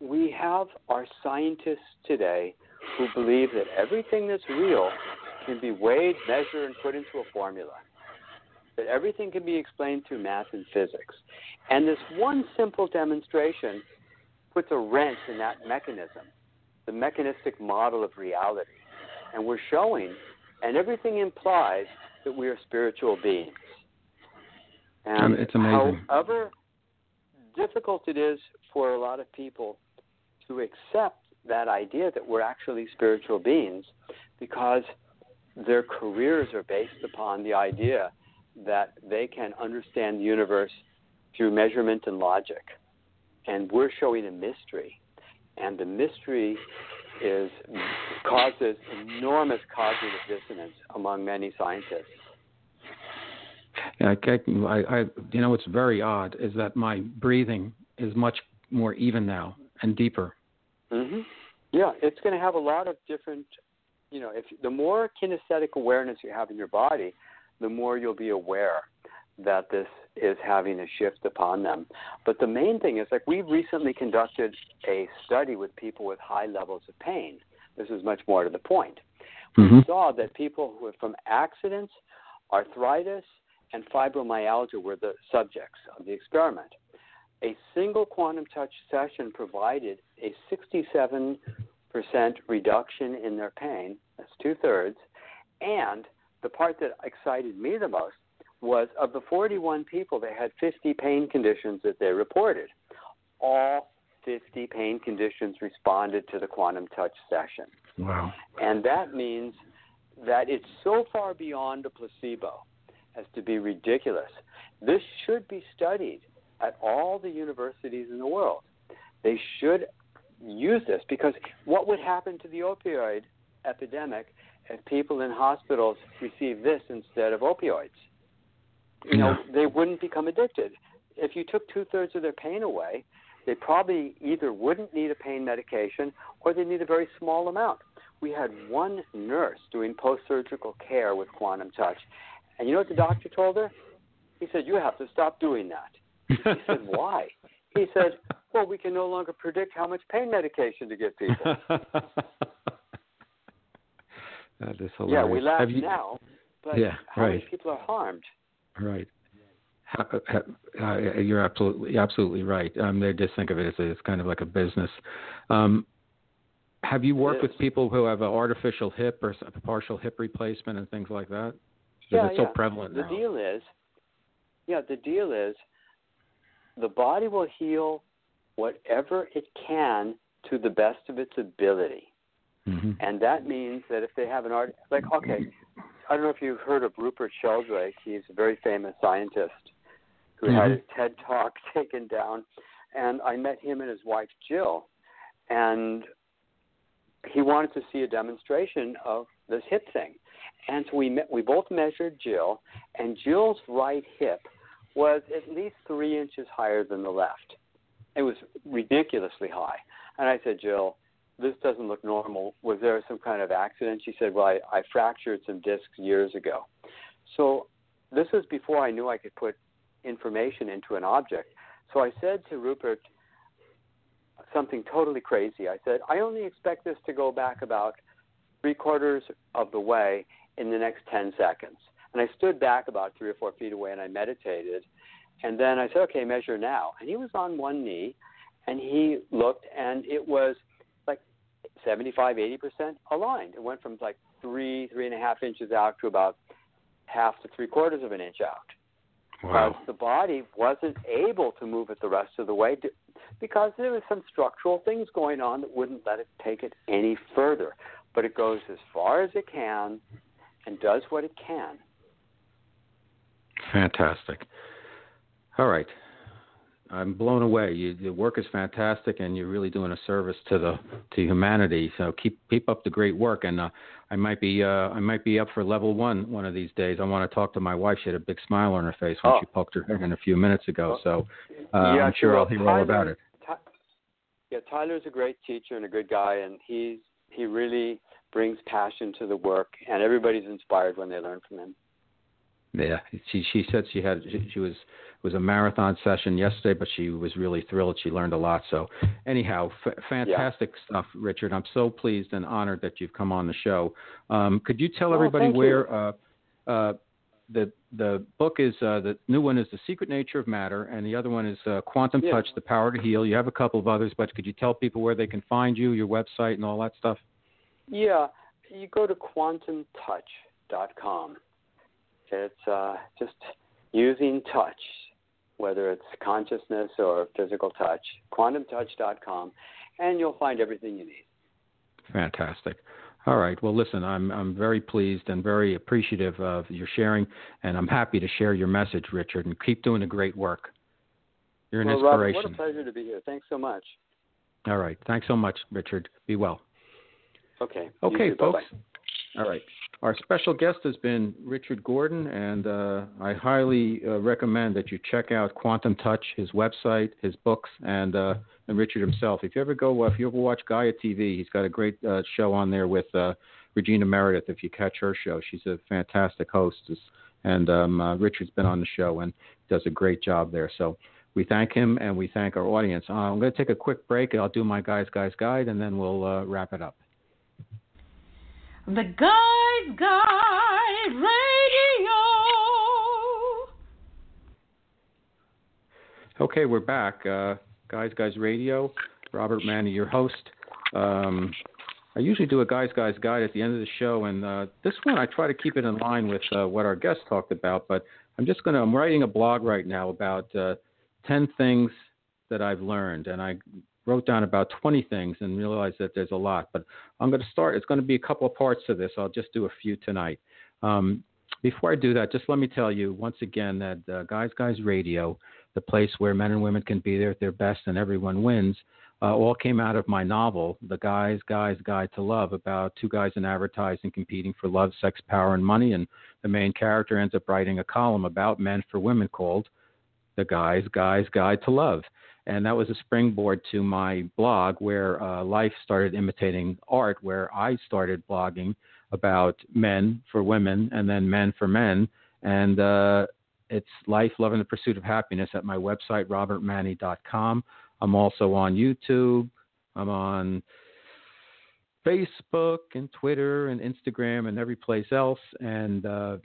we have our scientists today who believe that everything that's real can be weighed, measured, and put into a formula. That everything can be explained through math and physics, and this one simple demonstration puts a wrench in that mechanism, the mechanistic model of reality, and we're showing, and everything implies that we are spiritual beings. And it's amazing. However difficult it is for a lot of people to accept that idea that we're actually spiritual beings because their careers are based upon the idea that they can understand the universe through measurement and logic. And we're showing a mystery. And the mystery is causes enormous cognitive dissonance among many scientists. Yeah, I, I, I, you know, what's very odd is that my breathing is much more even now and deeper. Mm-hmm. Yeah, it's going to have a lot of different. You know, if the more kinesthetic awareness you have in your body, the more you'll be aware that this is having a shift upon them. But the main thing is, like, we recently conducted a study with people with high levels of pain. This is much more to the point. Mhm. We saw that people who are from accidents, arthritis, and fibromyalgia were the subjects of the experiment. A single quantum touch session provided a 67% reduction in their pain, that's two thirds, and the part that excited me the most was of the 41 people that had 50 pain conditions that they reported, all 50 pain conditions responded to the quantum touch session. Wow. And that means that it's so far beyond a placebo as to be ridiculous. This should be studied at all the universities in the world. They should use this because what would happen to the opioid epidemic if people in hospitals receive this instead of opioids? You know, they wouldn't become addicted. If you took two thirds of their pain away, they probably either wouldn't need a pain medication or they need a very small amount. We had one nurse doing post surgical care with quantum touch. And you know what the doctor told her? He said, You have to stop doing that. He said, Why? He said, Well, we can no longer predict how much pain medication to give people. that is hilarious. yeah, we laugh Have you- now, but Yeah, how many people are harmed? Right. Ha- Uh, you're absolutely absolutely right. Um, they just think of it as a, it's kind of like a business. Um, have you worked with people who have an artificial hip or partial hip replacement and things like that? Yeah, it's so yeah. prevalent The now. deal is, yeah, the deal is, the body will heal whatever it can to the best of its ability. hmm And that means that if they have an art, like, okay, I don't know if you've heard of Rupert Sheldrake. He's a very famous scientist who had Mhm. his TED Talk taken down. And I met him and his wife, Jill. And he wanted to see a demonstration of this hip thing. And so we met, we both measured Jill, and Jill's right hip was at least three inches higher than the left. It was ridiculously high. And I said, Jill, this doesn't look normal. Was there some kind of accident? She said, Well, I, I fractured some discs years ago. So this was before I knew I could put information into an object. So I said to Rupert something totally crazy. I said, I only expect this to go back about three quarters of the way in the next 10 seconds. And I stood back about three or four feet away and I meditated. And then I said, okay, measure now. And he was on one knee and he looked and it was like 75, 80% aligned. It went from like three, three and a half inches out to about half to three quarters of an inch out because Wow. the body wasn't able to move it the rest of the way to, because there was some structural things going on that wouldn't let it take it any further. But it goes as far as it can and does what it can. Fantastic. All right. I'm blown away. You, the work is fantastic, and you're really doing a service to the to humanity. So keep keep up the great work. And uh, I might be uh, I might be up for level one one of these days. I want to talk to my wife. She had a big smile on her face when oh. she poked her head in a few minutes ago. So uh, yeah, I'm sure I'll hear Tyler, all about it. yeah, Tyler's a great teacher and a good guy, and he's he really brings passion to the work, and everybody's inspired when they learn from him. Yeah, she she said she had she, she was was a marathon session yesterday, but she was really thrilled. She learned a lot. So, anyhow, f- fantastic yeah. stuff, Richard. I'm so pleased and honored that you've come on the show. Um, could you tell oh, everybody where uh, uh, the the book is? Uh, the new one is The Secret Nature of Matter, and the other one is uh, Quantum yeah. Touch: The Power to Heal. You have a couple of others, but could you tell people where they can find you, your website, and all that stuff? Yeah, you go to quantumtouch.com. It's uh, just using touch, whether it's consciousness or physical touch, quantumtouch.com, and you'll find everything you need. Fantastic. All right. Well, listen, I'm I'm very pleased and very appreciative of your sharing, and I'm happy to share your message, Richard. And keep doing the great work. You're an well, inspiration. Robert, what a pleasure to be here. Thanks so much. All right. Thanks so much, Richard. Be well. Okay. Okay, folks. Bye-bye. All right. Our special guest has been Richard Gordon, and uh, I highly uh, recommend that you check out Quantum Touch, his website, his books, and uh, and Richard himself. If you ever go, uh, if you ever watch Gaia TV, he's got a great uh, show on there with uh, Regina Meredith. If you catch her show, she's a fantastic hostess, and um, Richard's been on the show and does a great job there. So we thank him and we thank our audience. I'm going to take a quick break. I'll do my guys, guys guide, and then we'll wrap it up. The Guys Guide Radio. Okay, we're back. Uh, Guys Guys Radio. Robert Manni, your host. Um, I usually do a Guys Guys Guide at the end of the show, and uh, this one I try to keep it in line with uh, what our guest talked about. But I'm just going to, I'm writing a blog right now about uh, 10 things that I've learned, and I wrote down about 20 things and realized that there's a lot. But I'm going to start. It's going to be a couple of parts to this. I'll just do a few tonight. Um, before I do that, just let me tell you once again that uh, Guys Guys Radio, the place where men and women can be there at their best and everyone wins, uh, all came out of my novel, The Guys Guys Guide to Love, about two guys in advertising competing for love, sex, power, and money. And the main character ends up writing a column about men for women called The Guys Guys Guide to Love and that was a springboard to my blog where uh, life started imitating art where i started blogging about men for women and then men for men. And uh, it's life love and the pursuit of happiness at my website robertmanni.com i'm also on youtube. I'm on facebook and twitter and instagram and every place else. And uh,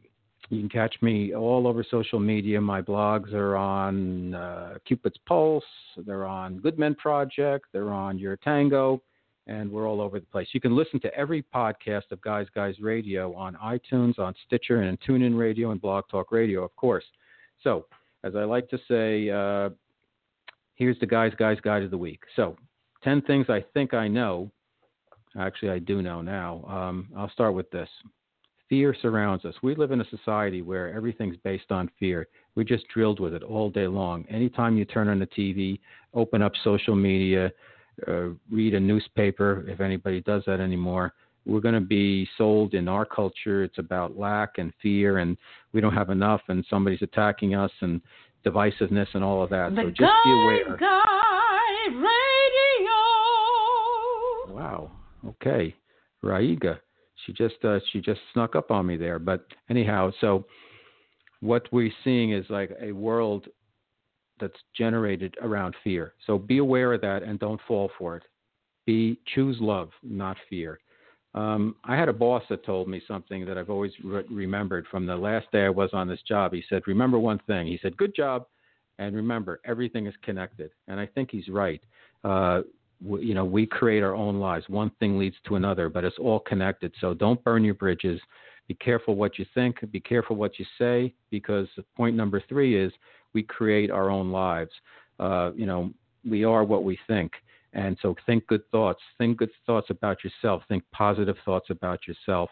you can catch me all over social media. My blogs are on uh, Cupid's Pulse, they're on Good Men Project, they're on Your Tango, and we're all over the place. You can listen to every podcast of Guys Guys Radio on iTunes, on Stitcher, and TuneIn Radio and Blog Talk Radio, of course. So, as I like to say, uh, here's the Guys Guys Guide of the Week. So, 10 things I think I know. Actually, I do know now. Um, I'll start with this fear surrounds us. We live in a society where everything's based on fear. We're just drilled with it all day long. Anytime you turn on the TV, open up social media, uh, read a newspaper, if anybody does that anymore, we're going to be sold in our culture. It's about lack and fear, and we don't have enough, and somebody's attacking us, and divisiveness, and all of that. The so just be aware. Guy Radio. Wow. Okay. Raiga she just uh, she just snuck up on me there. But anyhow, so what we're seeing is like a world that's generated around fear. So be aware of that and don't fall for it. Be choose love, not fear. Um, I had a boss that told me something that I've always re- remembered from the last day I was on this job. He said, "Remember one thing." He said, "Good job, and remember everything is connected." And I think he's right. Uh, you know, we create our own lives. One thing leads to another, but it's all connected. So don't burn your bridges. Be careful what you think. Be careful what you say, because point number three is we create our own lives. Uh, you know, we are what we think. And so think good thoughts. Think good thoughts about yourself. Think positive thoughts about yourself.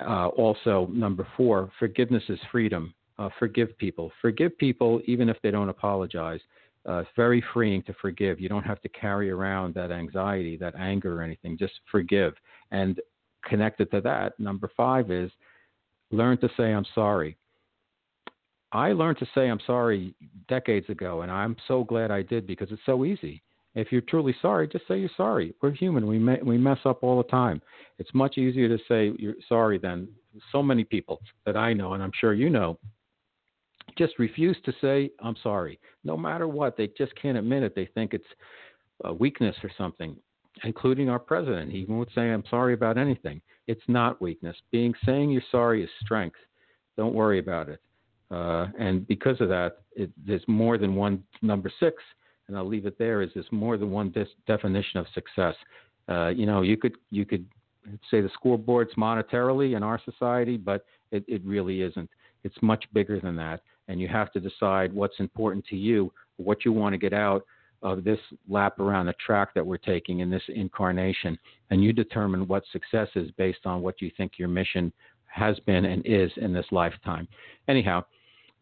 Uh, also, number four, forgiveness is freedom. Uh, forgive people. Forgive people even if they don't apologize Uh, it's very freeing to forgive. You don't have to carry around that anxiety, that anger, or anything. Just forgive. And connected to that, number five is learn to say, I'm sorry. I learned to say I'm sorry decades ago, and I'm so glad I did because it's so easy. If you're truly sorry, just say you're sorry. We're human. We we mess up all the time. It's much easier to say you're sorry than so many people that I know, and I'm sure you know, just refuse to say I'm sorry. No matter what, they just can't admit it. They think it's a weakness or something, including our president. He won't say I'm sorry about anything. It's not weakness. Being saying you're sorry is strength. Don't worry about it. Uh, and because of that, it, there's more than one number six, and I'll leave it there. Is there's more than one dis- definition of success? Uh, you know, you could you could say the scoreboard's monetarily in our society, but it, it really isn't. It's much bigger than that, and you have to decide what's important to you, what you want to get out of this lap around the track that we're taking in this incarnation, and you determine what success is based on what you think your mission has been and is in this lifetime. Anyhow,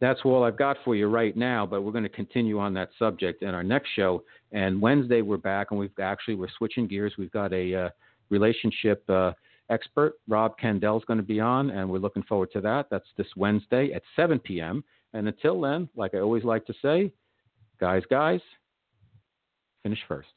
that's all I've got for you right now, but we're going to continue on that subject in our next show. And Wednesday we're back, and we've actually we're switching gears. We've got a uh, relationship uh, expert, Rob Kendall, is going to be on, and we're looking forward to that. That's this Wednesday at 7 p.m. And until then, like I always like to say, guys, guys, finish first.